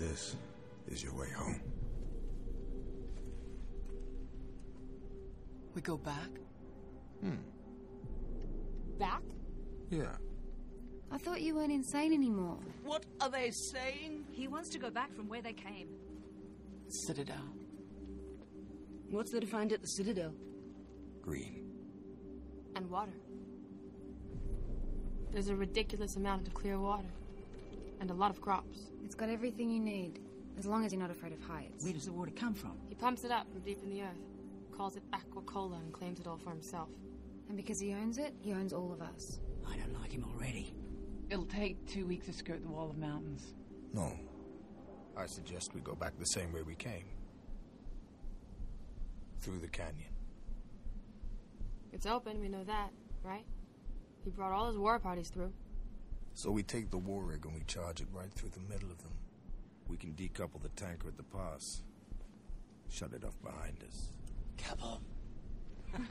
this is your way home. We go back? Hmm. Back? Yeah. I thought you weren't insane anymore. What are they saying? He wants to go back from where they came. Citadel. What's there to find at the Citadel? Green. And water. There's a ridiculous amount of clear water. And a lot of crops. It's got everything you need, as long as you're not afraid of heights. Where does the water come from? He pumps it up from deep in the earth, calls it Aqua Cola, and claims it all for himself. And because he owns it, he owns all of us. I don't like him already. It'll take two weeks to skirt the wall of mountains. No. I suggest we go back the same way we came. Through the canyon. It's open, we know that, right? He brought all his war parties through. So we take the war rig and we charge it right through the middle of them. We can decouple the tanker at the pass. Shut it off behind us. Kaboom.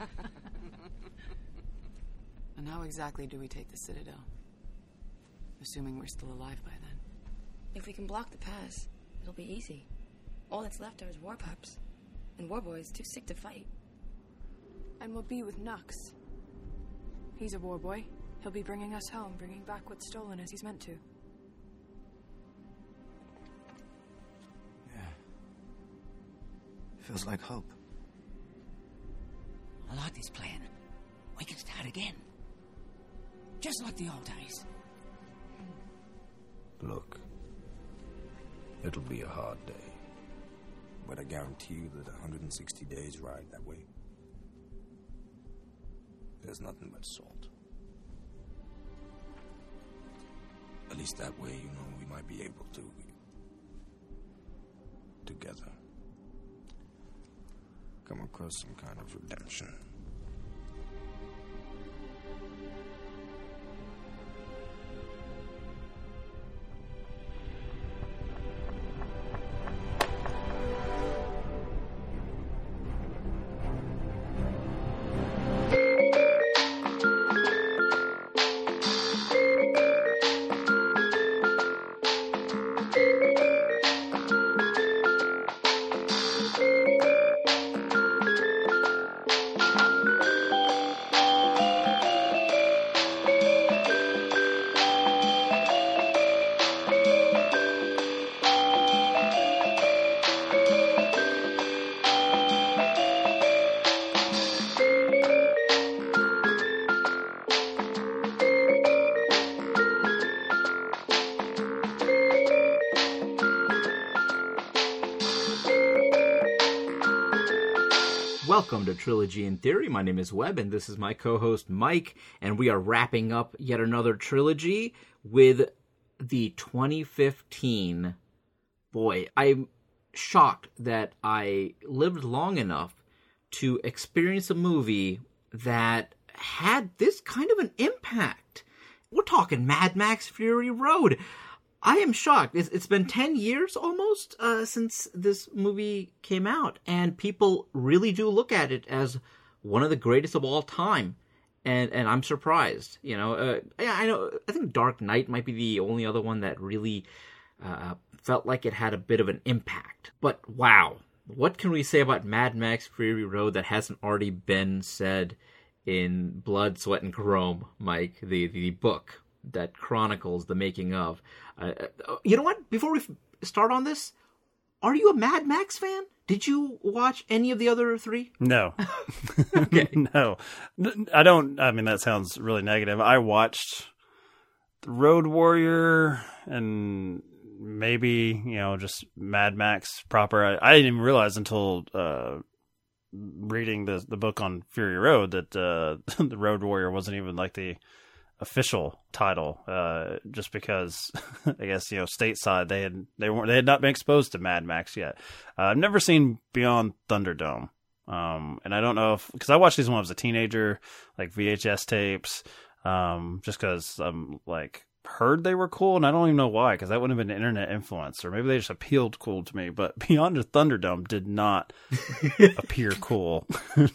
And how exactly do we take the Citadel? Assuming we're still alive by then. If we can block the pass, it'll be easy. All that's left are his war pups. And war boys too sick to fight. And we'll be with Nux. He's a war boy. He'll be bringing us home, bringing back what's stolen as he's meant to. Yeah. Feels like hope. I like this plan. We can start again. Just like the old days. Look, it'll be a hard day. But I guarantee you that 160 days ride that way. There's nothing but salt. Least that way, you know, we might be able to. Together. Come across some kind of redemption. Welcome to Trilogy in Theory. My name is Webb, and this is my co host Mike, and we are wrapping up yet another trilogy with the 2015. Boy, I'm shocked that I lived long enough to experience a movie that had this kind of an impact. We're talking Mad Max Fury Road. I am shocked. It's, it's been 10 years almost uh, since this movie came out, and people really do look at it as one of the greatest of all time. And and I'm surprised. You know, uh, yeah, I know. I think Dark Knight might be the only other one that really uh, felt like it had a bit of an impact. But wow, what can we say about Mad Max Fury Road that hasn't already been said in Blood, Sweat, and Chrome, Mike, the the book that chronicles the making of. Uh, uh, you know what? Before we start on this, are you a Mad Max fan? Did you watch any of the other three? No. Okay. no. I don't I mean that sounds really negative. I watched The Road Warrior and maybe, you know, just Mad Max proper. I, I didn't even realize until uh reading the the book on Fury Road that uh the Road Warrior wasn't even like the official title uh just because i guess you know stateside they had they weren't they had not been exposed to mad max yet. Uh, i've never seen beyond thunderdome. Um and i don't know if because i watched these when i was a teenager like vhs tapes um just because i'm like heard they were cool and i don't even know why because that wouldn't have been internet influence or maybe they just appealed cool to me but beyond thunderdome did not appear cool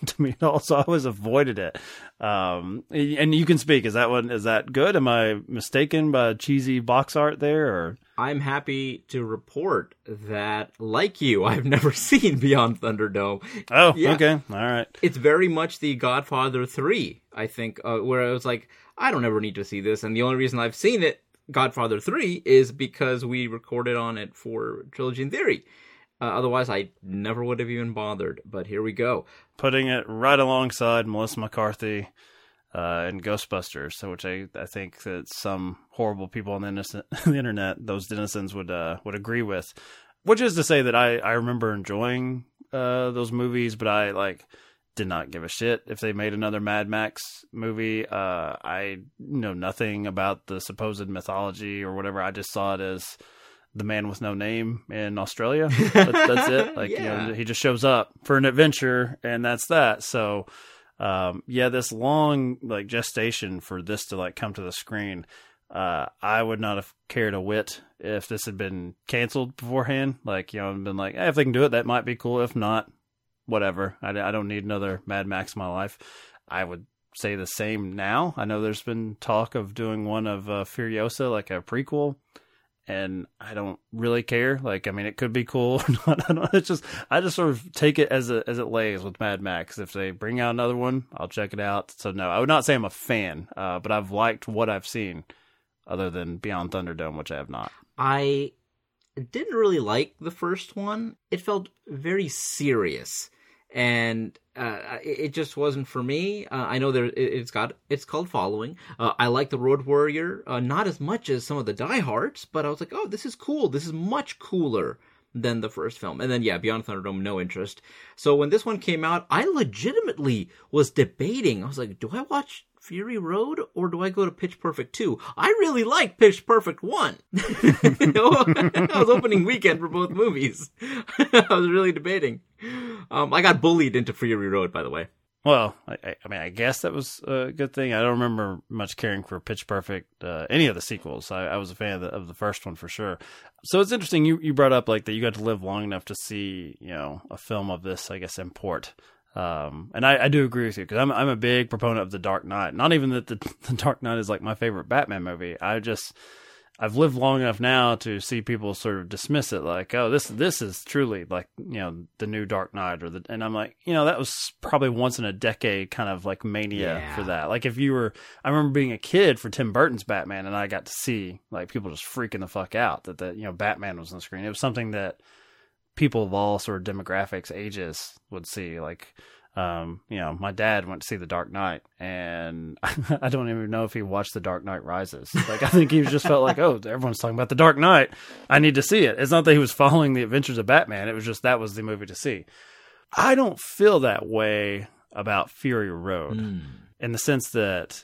to me at all so i always avoided it um and you can speak is that one is that good am i mistaken by cheesy box art there or I'm happy to report that, like you, I've never seen Beyond Thunderdome. Oh, Yeah. okay, all right. It's very much the Godfather 3, I think, uh, where I was like, I don't ever need to see this. And the only reason I've seen it, Godfather 3, is because we recorded on it for Trilogy Theory. Uh, otherwise, I never would have even bothered. But here we go. Putting it right alongside Melissa McCarthy uh, and Ghostbusters, which I, I think that some horrible people on the, innocent, the internet, those denizens, would uh, would agree with. Which is to say that I, I remember enjoying uh, those movies, but I like did not give a shit if they made another Mad Max movie. Uh, I know nothing about the supposed mythology or whatever. I just saw it as the man with no name in Australia. That, that's it. Like you know, he just shows up for an adventure, and that's that. So, um, yeah, this long like gestation for this to like come to the screen. Uh, I would not have cared a whit if this had been canceled beforehand. Like, you know, and been like, eh, if they can do it, that might be cool. If not, whatever. I, I don't need another Mad Max in my life. I would say the same now. I know there's been talk of doing one of uh, Furiosa, like a prequel, and I don't really care. Like, I mean, it could be cool. not. It's just I just sort of take it as a, as it lays with Mad Max. If they bring out another one, I'll check it out. So no, I would not say I'm a fan, uh, but I've liked what I've seen, other than Beyond Thunderdome, which I have not. I didn't really like the first one. It felt very serious, and uh, it just wasn't for me. Uh, I know there it- it's got it's called following. Uh, I like the Road Warrior, uh, not as much as some of the diehards, but I was like, oh, this is cool. This is much cooler than the first film. And then yeah, Beyond Thunderdome, no interest. So when this one came out, I legitimately was debating. I was like, do I watch Fury Road or do I go to Pitch Perfect 2? I really like Pitch Perfect 1. it was opening weekend for both movies. I was really debating. Um, I got bullied into Fury Road, by the way. Well, I, I- mean, I guess that was a good thing. I don't remember much caring for Pitch Perfect, uh, any of the sequels. I, I was a fan of the, of the first one for sure. So it's interesting you, you brought up like that you got to live long enough to see, you know, a film of this, I guess, import. Um, and I, I do agree with you because I'm I'm a big proponent of the Dark Knight. Not even that the, the Dark Knight is like my favorite Batman movie. I just I've lived long enough now to see people sort of dismiss it like, oh, this this is truly like you know the new Dark Knight or the, and I'm like, you know, that was probably once in a decade kind of like mania Yeah. for that. Like if you were, I remember being a kid for Tim Burton's Batman, and I got to see like people just freaking the fuck out that the you know Batman was on the screen. It was something that people of all sort of demographics, ages would see. Like, um, you know, my dad went to see The Dark Knight, and I don't even know if he watched The Dark Knight Rises. Like, I think he just felt like, oh, everyone's talking about The Dark Knight. I need to see it. It's not that he was following the adventures of Batman. It was just that was the movie to see. I don't feel that way about Fury Road in the sense that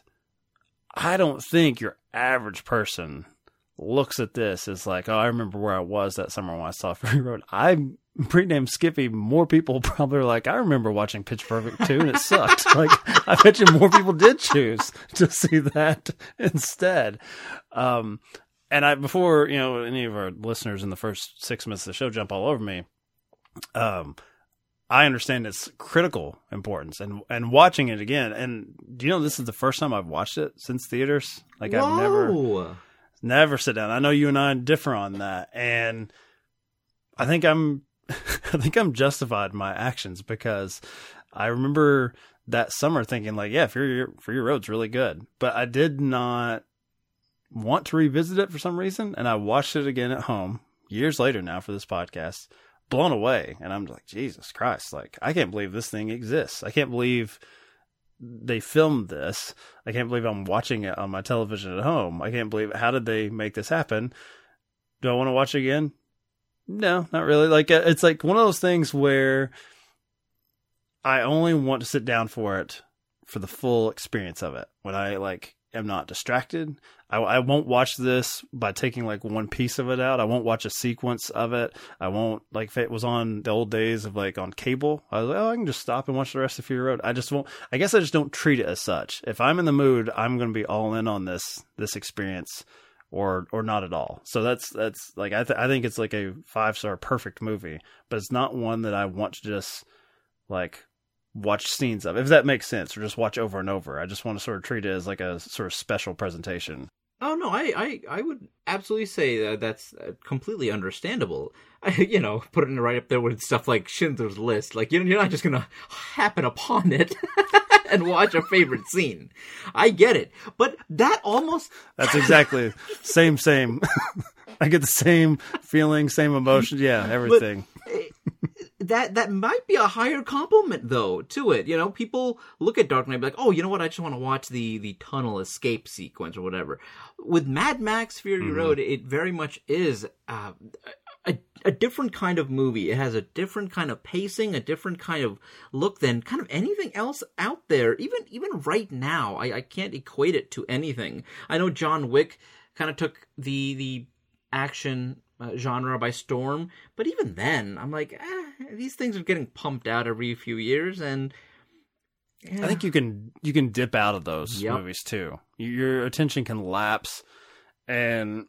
I don't think your average person looks at this is like, oh, I remember where I was that summer when I saw Fury Road. I'm pre-named Skippy. More people probably are like, I remember watching Pitch Perfect 2 and it sucked. like, I bet you more people did choose to see that instead. Um, and I, before, you know, any of our listeners in the first six minutes of the show jump all over me, um, I understand its critical importance and and watching it again. And do you know this is the first time I've watched it since theaters? Like I've never Whoa. Never sit down. I know you and I differ on that, and I think I'm I think I'm justified in my actions because I remember that summer thinking like, yeah, Fury Fury Road's really good, but I did not want to revisit it for some reason, and I watched it again at home years later now for this podcast, blown away, and I'm like, Jesus Christ, like I can't believe this thing exists. I can't believe they filmed this. I can't believe I'm watching it on my television at home. I can't believe how did they make this happen? Do I want to watch it again? No, not really. Like uh, it's like one of those things where I only want to sit down for it for the full experience of it. When I like am not distracted, I, I won't watch this by taking like one piece of it out. I won't watch a sequence of it. I won't like if it was on the old days of like on cable. I was like, oh, I can just stop and watch the rest of Fury Road. I just won't. I guess I just don't treat it as such. If I'm in the mood, I'm going to be all in on this this experience, or or not at all. So that's that's like I th- I think it's like a five star perfect movie, but it's not one that I want to just like watch scenes of if that makes sense or just watch over and over i just want to sort of treat it as like a sort of special presentation Oh no, I, I, I would absolutely say that that's uh, completely understandable. I, you know, put it right up there with stuff like Schindler's List. Like you you're not just gonna happen upon it and watch a favorite scene. I get it, but that almost That's exactly same same. I get the same feeling, same emotion. Yeah, everything. That that might be a higher compliment though to it. You know, people look at Dark Knight and be like, "Oh, you know what? I just want to watch the the tunnel escape sequence or whatever." With Mad Max Fury Mm-hmm. Road, it very much is uh, a a different kind of movie. It has a different kind of pacing, a different kind of look than kind of anything else out there. Even even right now, I, I can't equate it to anything. I know John Wick kind of took the the action uh, genre by storm, but even then, I'm like, eh, these things are getting pumped out every few years, and I think you can you can dip out of those Yep. movies too. Your attention can lapse, and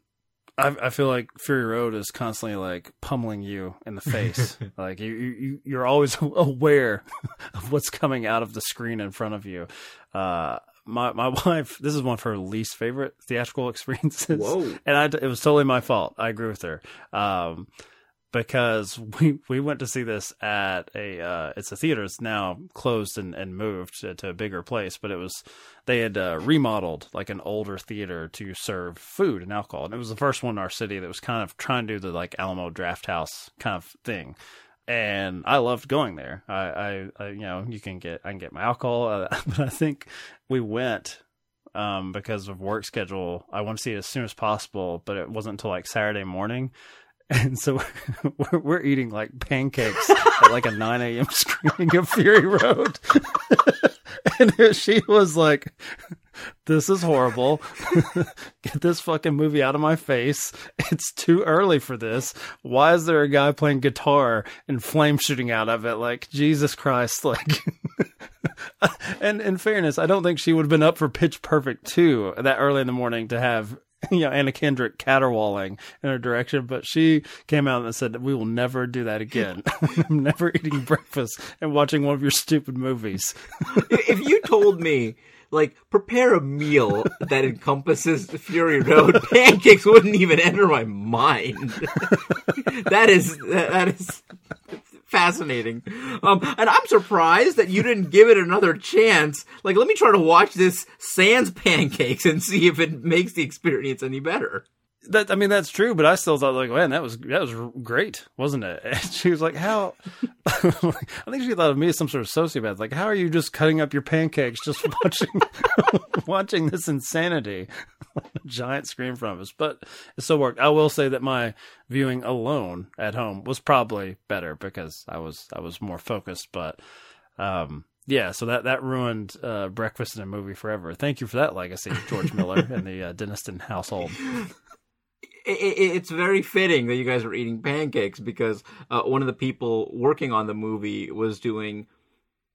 I, I feel like Fury Road is constantly like pummeling you in the face. like you, you you're always aware of what's coming out of the screen in front of you. Uh, my my wife, this is one of her least favorite theatrical experiences. Whoa. and I, it was totally my fault. I agree with her. Um, because we we went to see this at a uh, it's a theater. It's now closed and, and moved to, to a bigger place, but it was they had uh, remodeled like an older theater to serve food and alcohol, and it was the first one in our city that was kind of trying to do the like Alamo Drafthouse kind of thing. And I loved going there. I, I, I you know, you can get I can get my alcohol, uh, but I think we went um, because of work schedule. I want to see it as soon as possible, but it wasn't until like Saturday morning. And so we're, we're eating like pancakes at like a 9 a.m. screening of Fury Road. and she was like, this is horrible. Get this fucking movie out of my face. It's too early for this. Why is there a guy playing guitar and flame shooting out of it? Like, Jesus Christ. Like, and in fairness, I don't think she would have been up for Pitch Perfect 2 that early in the morning to have you know Anna Kendrick caterwauling in her direction, but she came out and said that we will never do that again. I'm never eating breakfast and watching one of your stupid movies. if you told me like prepare a meal that encompasses the Fury Road, pancakes wouldn't even enter my mind. that is that, that is fascinating. Um, and I'm surprised that you didn't give it another chance. Like, let me try to watch this sans pancakes and see if it makes the experience any better. That I mean that's true, but I still thought like, man, that was that was great, wasn't it? And she was like, how? I think she thought of me as some sort of sociopath. Like, how are you just cutting up your pancakes just watching watching this insanity? giant screen from us, but it still worked. I will say that my viewing alone at home was probably better because I was I was more focused. But um, yeah, so that that ruined uh, breakfast in a movie forever. Thank you for that legacy, George Miller and the uh, Deniston household. It, it, it's very fitting that you guys were eating pancakes because uh, one of the people working on the movie was doing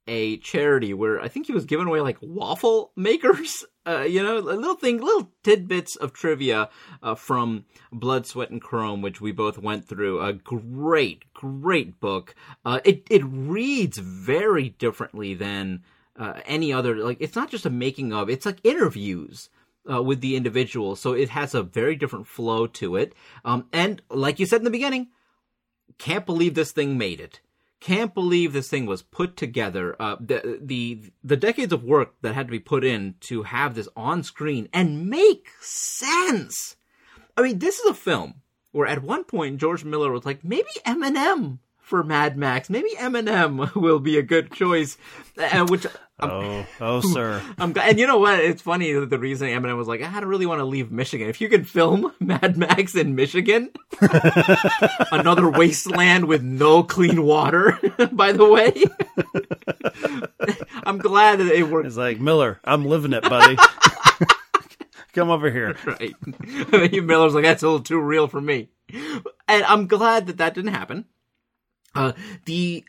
a charity where I think he was giving away like waffle makers. Uh, you know, little thing, little tidbits of trivia uh, from Blood, Sweat, and Chrome, which we both went through. A great, great book. Uh, it it reads very differently than uh, any other. Like, it's not just a making of; it's like interviews uh, with the individual. So it has a very different flow to it. Um, and like you said in the beginning, can't believe this thing made it. Can't believe this thing was put together. Uh, the the the decades of work that had to be put in to have this on screen and make sense. I mean, this is a film where at one point George Miller was like, maybe Eminem for Mad Max. Maybe Eminem will be a good choice. And which oh, oh, sir. I'm glad. And you know what? It's funny that the reason Eminem was like, I don't really want to leave Michigan. If you could film Mad Max in Michigan, another wasteland with no clean water, by the way. I'm glad that it worked. It's like Miller, I'm living it, buddy. Come over here. Right. Miller's like, that's a little too real for me. And I'm glad that that didn't happen. Uh, the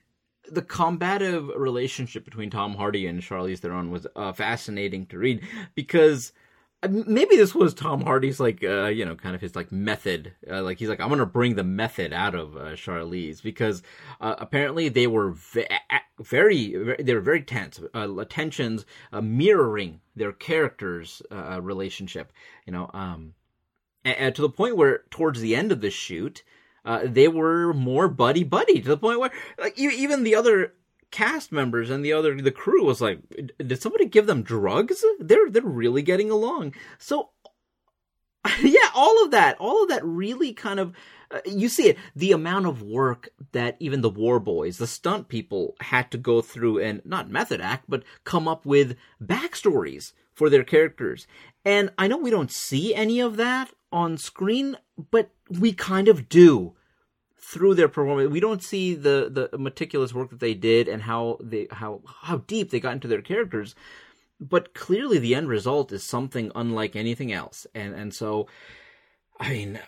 the combative relationship between Tom Hardy and Charlize Theron was uh, fascinating to read because uh, maybe this was Tom Hardy's like uh, you know kind of his like method. Uh, like he's like I'm gonna bring the method out of uh, Charlize because uh, apparently they were ve- very, very they were very tense. Uh, tensions uh, mirroring their characters relationship you know um and, and to the point where towards the end of the shoot uh, they were more buddy buddy to the point where like even the other cast members and the other the crew was like did somebody give them drugs? They're they're really getting along. So yeah all of that all of that really kind of uh, you see it the amount of work that even the war boys the stunt people had to go through and not method act but come up with backstories for their characters. And i know we don't see any of that on screen but we kind of do through their performance. We don't see the the meticulous work that they did and how they how how deep they got into their characters, but clearly the end result is something unlike anything else. And and so, I mean.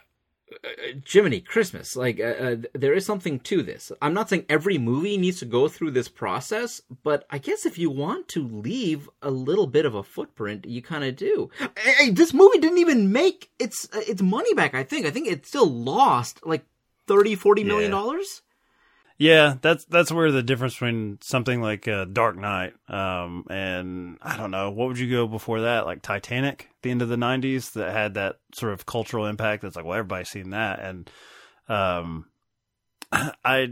Uh, Jiminy Christmas, like uh, uh, there is something to this. I'm not saying every movie needs to go through this process, but I guess if you want to leave a little bit of a footprint, you kind of do. This movie didn't even make its its money back. I think. I think it still lost like 30 40 million dollars yeah that's that's where the difference between something like uh, dark knight um, and i don't know what would you go before that like titanic the end of the 90s that had that sort of cultural impact that's like well everybody's seen that and um, i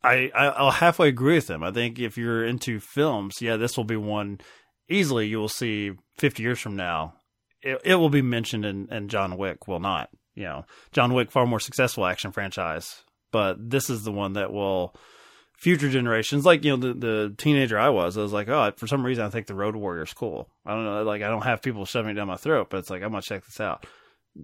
I, I'll halfway agree with them. I think if you're into films, yeah, this will be one easily you will see 50 years from now. It, it will be mentioned and, and John Wick will not you know, John Wick far more successful action franchise, but this is the one that will future generations, like you know, the the teenager I was, I was like, oh, for some reason I think the Road Warrior is cool. I don't know, like I don't have people shoving it down my throat, but it's like I'm gonna check this out.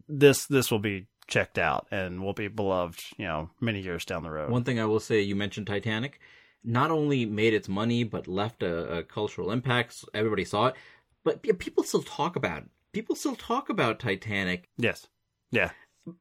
This this will be checked out and will be beloved, you know, many years down the road. One thing I will say, you mentioned Titanic, not only made its money but left a, a cultural impact. Everybody saw it, but people still talk about it. People still talk about Titanic. Yes. Yeah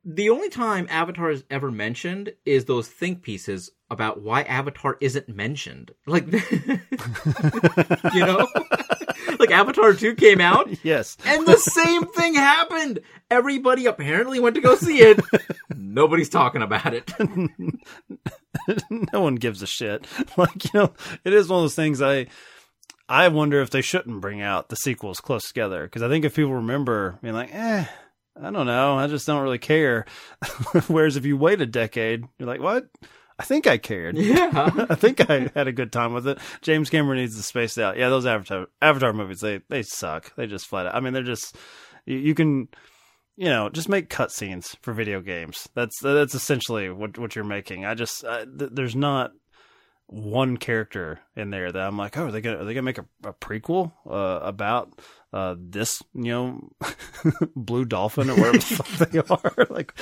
the only time Avatar is ever mentioned is those think pieces about why Avatar isn't mentioned. Like, you know, like Avatar 2 came out. Yes. And the same thing happened. Everybody apparently went to go see it. Nobody's talking about it. no one gives a shit. Like, you know, it is one of those things I. I wonder if they shouldn't bring out the sequels close together because I think if people remember being like, eh, I don't know. I just don't really care. Whereas if you wait a decade, you're like, what? I think I cared. Yeah. I think I had a good time with it. James Cameron needs to space out. Yeah, those Avatar Avatar movies, they they suck. They just flat out. I mean, they're just you, you can you know, just make cutscenes for video games. That's that's essentially what what you're making. I just th- there's not one character in there that I'm like, oh, are they gonna are they gonna make a, a prequel uh, about uh, this, you know, blue dolphin or whatever the fuck they are? like,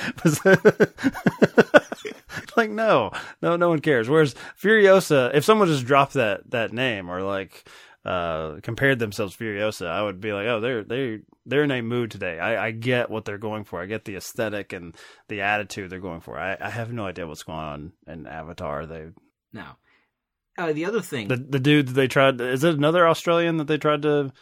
like no, no, no one cares. Whereas Furiosa, if someone just dropped that that name or like uh, compared themselves Furiosa, I would be like, oh, they're they they're in a mood today. I, I get what they're going for. I get the aesthetic and the attitude they're going for. I, I have no idea what's going on in Avatar. They now uh, the other thing, the the dude that they tried, is it another Australian that they tried to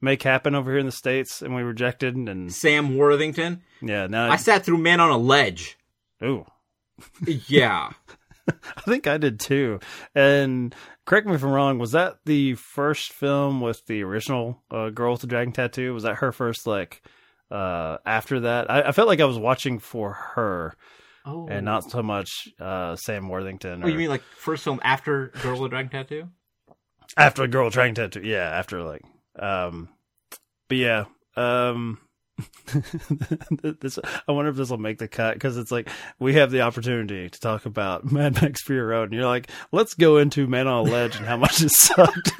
make happen over here in the states and we rejected? And Sam Worthington. Yeah, now I sat through Man on a Ledge. Ooh, yeah, I think I did too. And correct me if I'm wrong. Was that the first film with the original uh, girl with the dragon tattoo? Was that her first like? Uh, after that, I, I felt like I was watching for her Oh. and not so much uh, Sam Worthington. Oh, you mean like first film after Girl with Dragon Tattoo? after girl with dragon tattoo? Yeah, after like, um, but yeah, um, this I wonder if this will make the cut because it's like we have the opportunity to talk about Mad Max Fury Road, and you're like, let's go into Man on a Ledge and how much it sucked.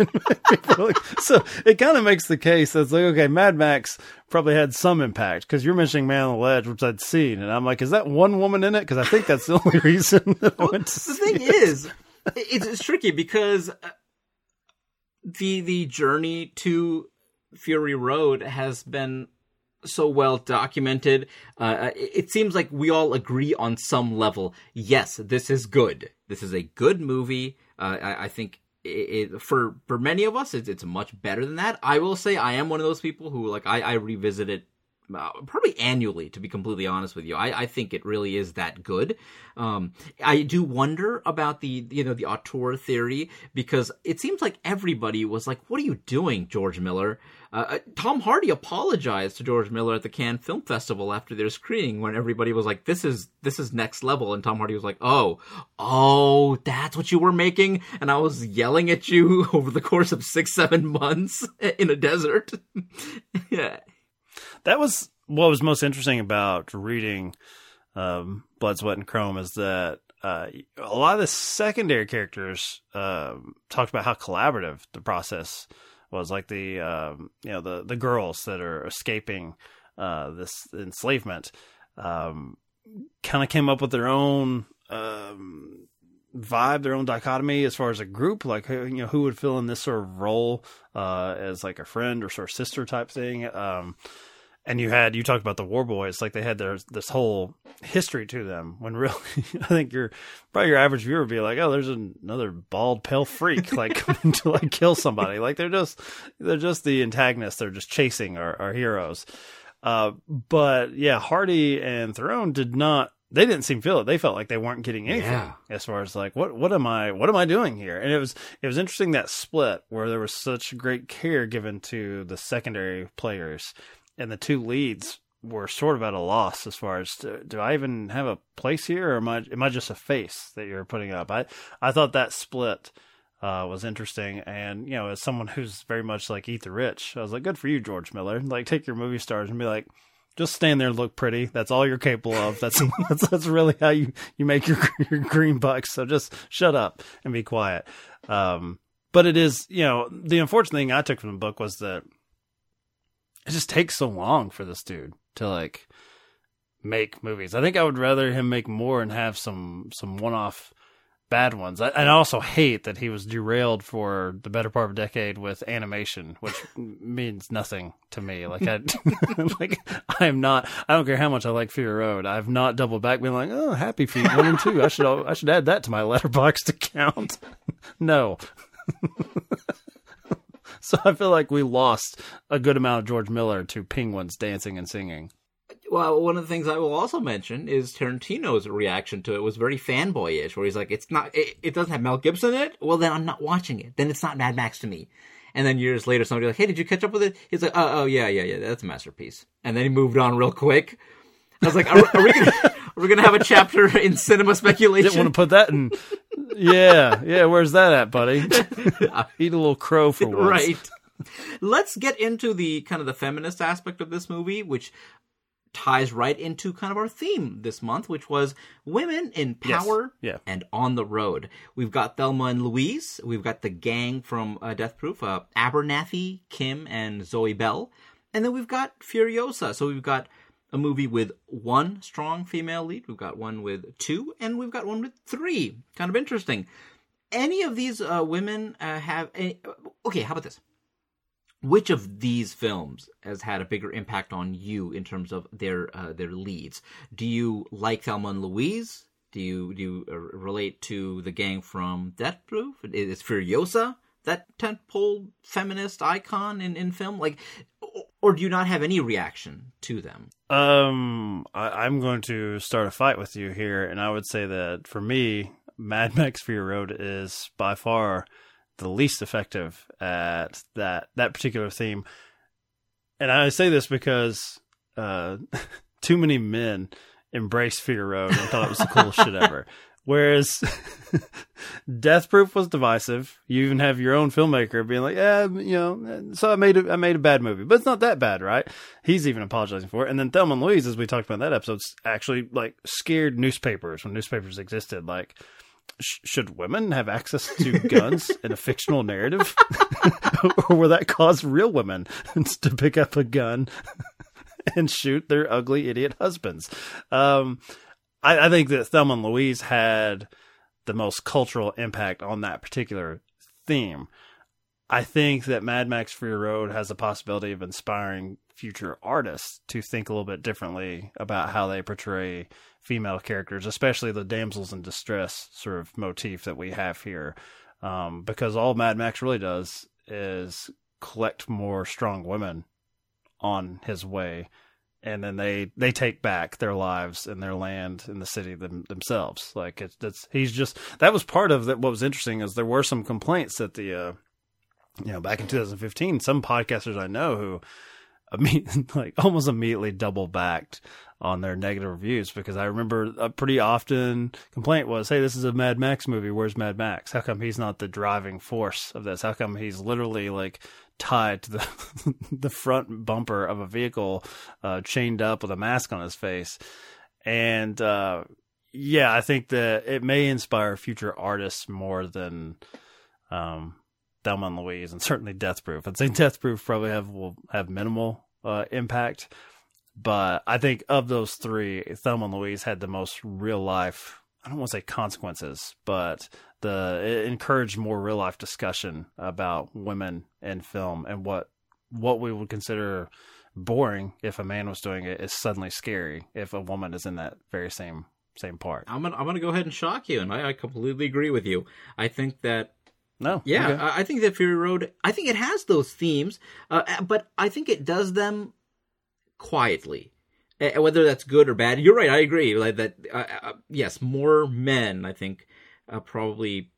like, so it kind of makes the case that's like, okay, Mad Max probably had some impact because you're mentioning Man on the Ledge, which I'd seen, and I'm like, is that one woman in it? Because I think that's the only reason. Well, the thing it. is, it's, it's tricky because uh, the the journey to Fury Road has been so well documented. Uh, it, it seems like we all agree on some level. Yes, this is good. This is a good movie. Uh, I, I think it, it, for for many of us, it's, it's much better than that. I will say I am one of those people who like I, I revisit it uh, probably annually, to be completely honest with you. I, I think it really is that good. Um, I do wonder about the you know the auteur theory because it seems like everybody was like, "What are you doing, George Miller?" Uh, uh, Tom Hardy apologized to George Miller at the Cannes Film Festival after their screening when everybody was like, "This is this is next level," and Tom Hardy was like, "Oh, oh, that's what you were making," and I was yelling at you over the course of six seven months in a desert. yeah that was what was most interesting about reading um, Blood, Sweat, and Chrome is that uh, a lot of the secondary characters uh, talked about how collaborative the process was. Like the um, you know the the girls that are escaping uh, this enslavement um, kind of came up with their own um, vibe, their own dichotomy as far as a group, like you know who would fill in this sort of role uh, as like a friend or sort of sister type thing. And you had you talked about the war boys like they had their this whole history to them when really i think your probably your average viewer would be like oh there's another bald pale freak like coming to like kill somebody. Like they're just they're just the antagonists. They're just chasing our, our heroes. Uh, but yeah hardy and Theron did not they didn't seem feel it they felt like they weren't getting anything yeah. as far as like what what am i what am i doing here? And it was it was interesting that split where there was such great care given to the secondary players and the two leads were sort of at a loss as far as do, do, I even have a place here, or am I am I just a face that you're putting up? I I thought that split uh, was interesting, and you know, as someone who's very much like Eat the Rich, I was like, good for you, George Miller. Like, take your movie stars and be like. Just stand there and look pretty. That's all you're capable of. That's that's, that's really how you, you make your, your green bucks. So just shut up and be quiet. Um, but it is, you know, the unfortunate thing I took from the book was that it just takes so long for this dude to like make movies. I think I would rather him make more and have some some one off bad ones. I, I also hate that he was derailed for the better part of a decade with animation, which means nothing to me. Like I, like I am not. I don't care how much I like Fury Road. I've not doubled back, being like, oh, Happy Feet one and two. I should I should add that to my Letterboxd account. no. so I feel like we lost a good amount of George Miller to penguins dancing and singing. Well, one of the things I will also mention is Tarantino's reaction to it was very fanboyish, where he's like, "It's not, it, it doesn't have Mel Gibson in it. Well, then I'm not watching it. Then it's not Mad Max to me." And then years later, somebody like, "Hey, did you catch up with it?" He's like, "Oh, oh yeah, yeah, yeah, that's a masterpiece." And then he moved on real quick. I was like, "Are, are we gonna, are gonna have a chapter in cinema speculation?" Didn't want to put that in. Yeah, yeah. Where's that at, buddy? Eat a little crow for once. Right. Let's get into the kind of the feminist aspect of this movie, which ties right into kind of our theme this month, which was women in power yes. yeah. and on the road. We've got Thelma and Louise. We've got the gang from uh, Death Proof, uh, Abernathy, Kim, and Zoe Bell. And then we've got Furiosa. So we've got a movie with one strong female lead. We've got one with two, and we've got one with three. Kind of interesting. Any of these uh, women uh, have any? Okay, how about this? Which of these films has had a bigger impact on you in terms of their uh, their leads? Do you like Thelma and Louise? Do you do you uh, relate to the gang from Death Proof? Is Furiosa that tentpole feminist icon in, in film? Like, or do you not have any reaction to them? Um, I, am going to start a fight with you here, and I would say that for me, Mad Max Fury Road is by far the least effective at that that particular theme. And I say this because uh, too many men embraced Fury Road and thought it was the coolest shit ever. Whereas Death Proof was divisive. You even have your own filmmaker being like, "Yeah, you know, so I made a, I made a bad movie, but it's not that bad, right?" He's even apologizing for it. And then Thelma and Louise, as we talked about in that episode, actually like scared newspapers when newspapers existed. Like, sh- should women have access to guns in a fictional narrative, or will that cause real women to pick up a gun and shoot their ugly idiot husbands? Um, I, I think that Thelma and Louise had the most cultural impact on that particular theme. I think that Mad Max Fury Road has the possibility of inspiring future artists to think a little bit differently about how they portray female characters, especially the damsels in distress sort of motif that we have here. um, because all Mad Max really does is collect more strong women on his way, and then they they take back their lives and their land and the city them, themselves. Like it's that's he's just that was part of that. What was interesting is there were some complaints that the uh, you know back in 2015, some podcasters I know who. like almost immediately double backed on their negative reviews because I remember a pretty often complaint was, "Hey, this is a Mad Max movie. Where's Mad Max? How come he's not the driving force of this? How come he's literally like tied to the the front bumper of a vehicle, uh, chained up with a mask on his face. And uh, yeah, I think that it may inspire future artists more than um, Thelma and Louise, and certainly Death Proof. I'd say Death Proof probably have will have minimal uh, impact, but I think of those three, Thelma and Louise had the most real life. I don't want to say consequences, but the it encouraged more real life discussion about women in film and what what we would consider boring if a man was doing it is suddenly scary if a woman is in that very same same part. I'm gonna I'm gonna go ahead and shock you, and I, I completely agree with you. I think that no, yeah, okay. I, think that Fury Road. I think it has those themes, uh, but I think it does them quietly. Uh, whether that's good or bad, you're right. I agree. Like that. Uh, uh yes, more men. I think uh, probably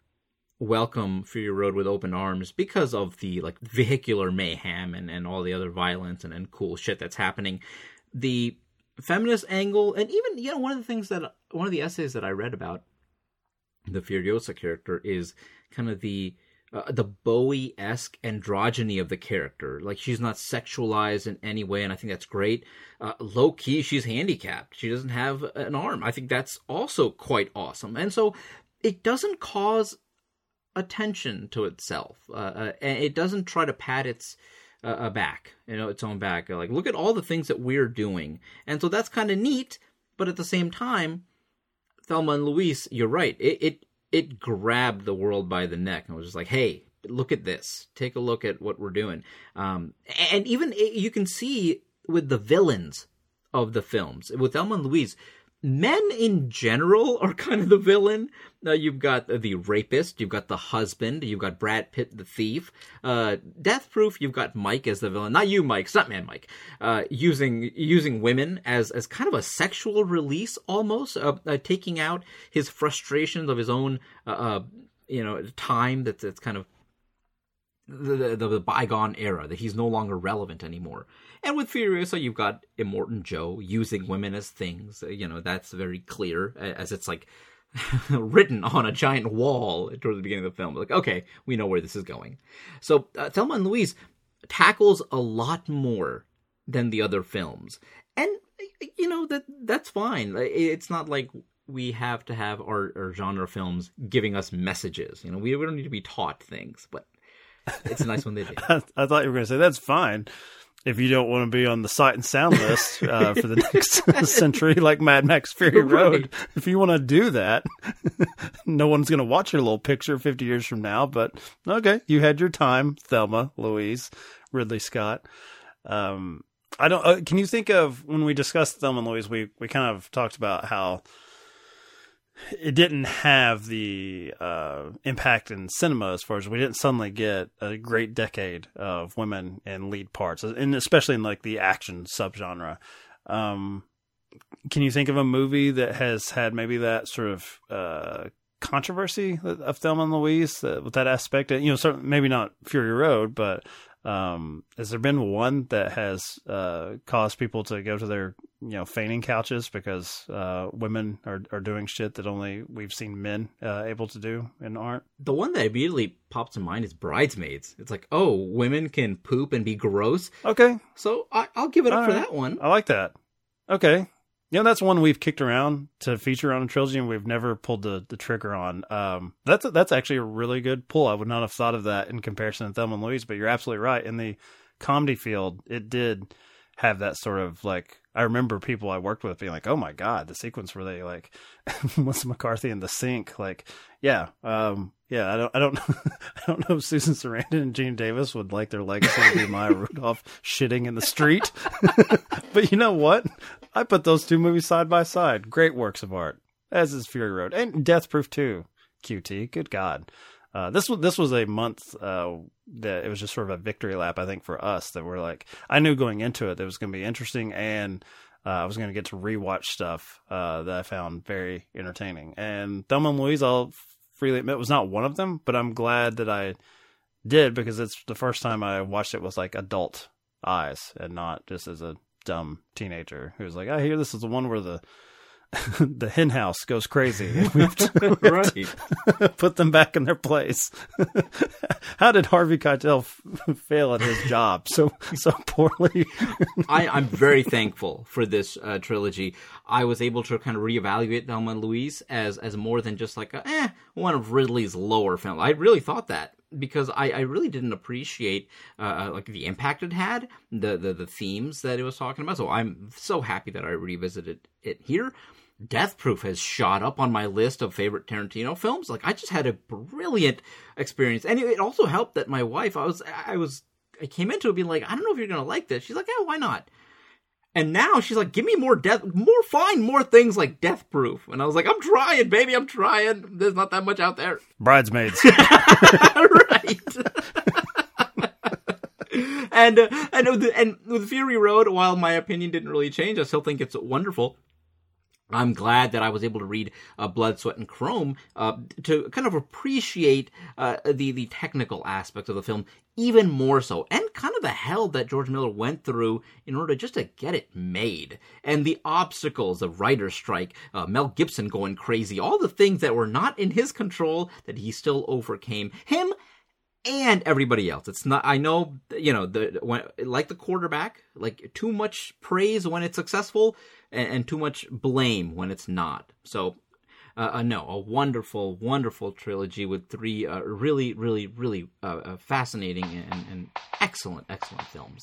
welcome Fury Road with open arms because of the like vehicular mayhem and, and all the other violence and, and cool shit that's happening. The feminist angle, and even you know one of the things that one of the essays that I read about the Furiosa character is kind of the uh, the Bowie esque androgyny of the character. Like she's not sexualized in any way, and I think that's great. Uh, low key, she's handicapped. She doesn't have an arm. I think that's also quite awesome. And so it doesn't cause attention to itself. Uh, uh, and it doesn't try to pat its uh, back, you know, its own back. Like, look at all the things that we're doing. And so that's kind of neat, but at the same time, Thelma and Louise, you're right. It, it it grabbed the world by the neck and was just like, hey, look at this. Take a look at what we're doing. Um, and even you can see with the villains of the films, with Thelma and Louise, men in general are kind of the villain. Uh, you've got the rapist, you've got the husband, you've got Brad Pitt, the thief. Uh, Death Proof, you've got Mike as the villain. Not you, Mike, Stuntman Mike. Uh, using using women as as kind of a sexual release, almost uh, uh, taking out his frustrations of his own, uh, you know, time that's that's kind of the, the, the bygone era that he's no longer relevant anymore. And with Furiosa, you've got Immortan Joe using women as things. Uh, you know, that's very clear as it's like written on a giant wall towards the beginning of the film. Like, okay, we know where this is going. So uh, Thelma and Louise tackles a lot more than the other films. And, you know, that that's fine. It's not like we have to have our, our genre films giving us messages. You know, we, we don't need to be taught things, but it's a nice one they do. I thought you were going to say that's fine if you don't want to be on the sight and sound list uh, for the next century, like Mad Max Fury Road, right. if you want to do that, no one's going to watch your little picture 50 years from now. But okay, you had your time, Thelma, Louise, Ridley Scott. Um, I don't. Uh, can you think of when we discussed Thelma and Louise? We we kind of talked about how it didn't have the uh, impact in cinema as far as we didn't suddenly get a great decade of women in lead parts, and especially in like the action subgenre. Um, can you think of a movie that has had maybe that sort of uh, controversy of Thelma and Louise uh, with that aspect? You know, certainly maybe not Fury Road, but um, has there been one that has uh, caused people to go to their you know fainting couches because uh, women are are doing shit that only we've seen men uh, able to do and aren't? The one that immediately pops to mind is Bridesmaids. It's like, oh, women can poop and be gross. Okay, so I, will give it All up right. for that one. I like that. Okay, you know that's one we've kicked around to feature on a trilogy, and we've never pulled the, the trigger on. Um, that's that's actually a really good pull. I would not have thought of that in comparison to Thelma and Louise, but you're absolutely right. In the comedy field, it did have that sort of like I remember people I worked with being like, "Oh my god, the sequence where they like Melissa McCarthy in the sink." Like, yeah, um, yeah. I don't, I don't, I don't know if Susan Sarandon and Geena Davis would like their legacy to be Maya Rudolph shitting in the street. but you know what? I put those two movies side by side. Great works of art, as is Fury Road and Death Proof too. QT, good God. uh, this was this was a month uh, that it was just sort of a victory lap, I think, for us that we're like, I knew going into it that it was going to be interesting and. Uh, I was going to get to rewatch stuff uh, that I found very entertaining, and Thelma and Louise, I'll freely admit, was not one of them. But I'm glad that I did because it's the first time I watched it with like adult eyes and not just as a dumb teenager who's like, I hear this is the one where the the hen house goes crazy. We have to, right. put them back in their place. How did Harvey Keitel f- fail at his job so so poorly? I, I'm very thankful for this uh, trilogy. I was able to kind of reevaluate Thelma and Louise as as more than just like a, eh, one of Ridley's lower films. I really thought that because I, I really didn't appreciate uh, like the impact it had, the, the the themes that it was talking about. So I'm so happy that I revisited it here. Death Proof has shot up on my list of favorite Tarantino films. Like I just had a brilliant experience, and it also helped that my wife. I was I was I came into it being like, I don't know if you're gonna like this. She's like, Yeah, why not? And now she's like, give me more death, more find more things like Death Proof. And I was like, I'm trying, baby, I'm trying. There's not that much out there. Bridesmaids. right. and uh, and and with Fury Road, while my opinion didn't really change, I still think it's wonderful. I'm glad that I was able to read uh, Blood, Sweat, and Chrome uh, to kind of appreciate uh, the the technical aspects of the film even more so, and kind of the hell that George Miller went through in order just to get it made, and the obstacles of writer's strike, uh, Mel Gibson going crazy, all the things that were not in his control that he still overcame. Him and everybody else. It's not. I know, you know, the when like the quarterback, like too much praise when it's successful, and, and too much blame when it's not. So, uh, uh, no, a wonderful, wonderful trilogy with three uh, really, really, really uh, uh, fascinating and, and excellent, excellent films.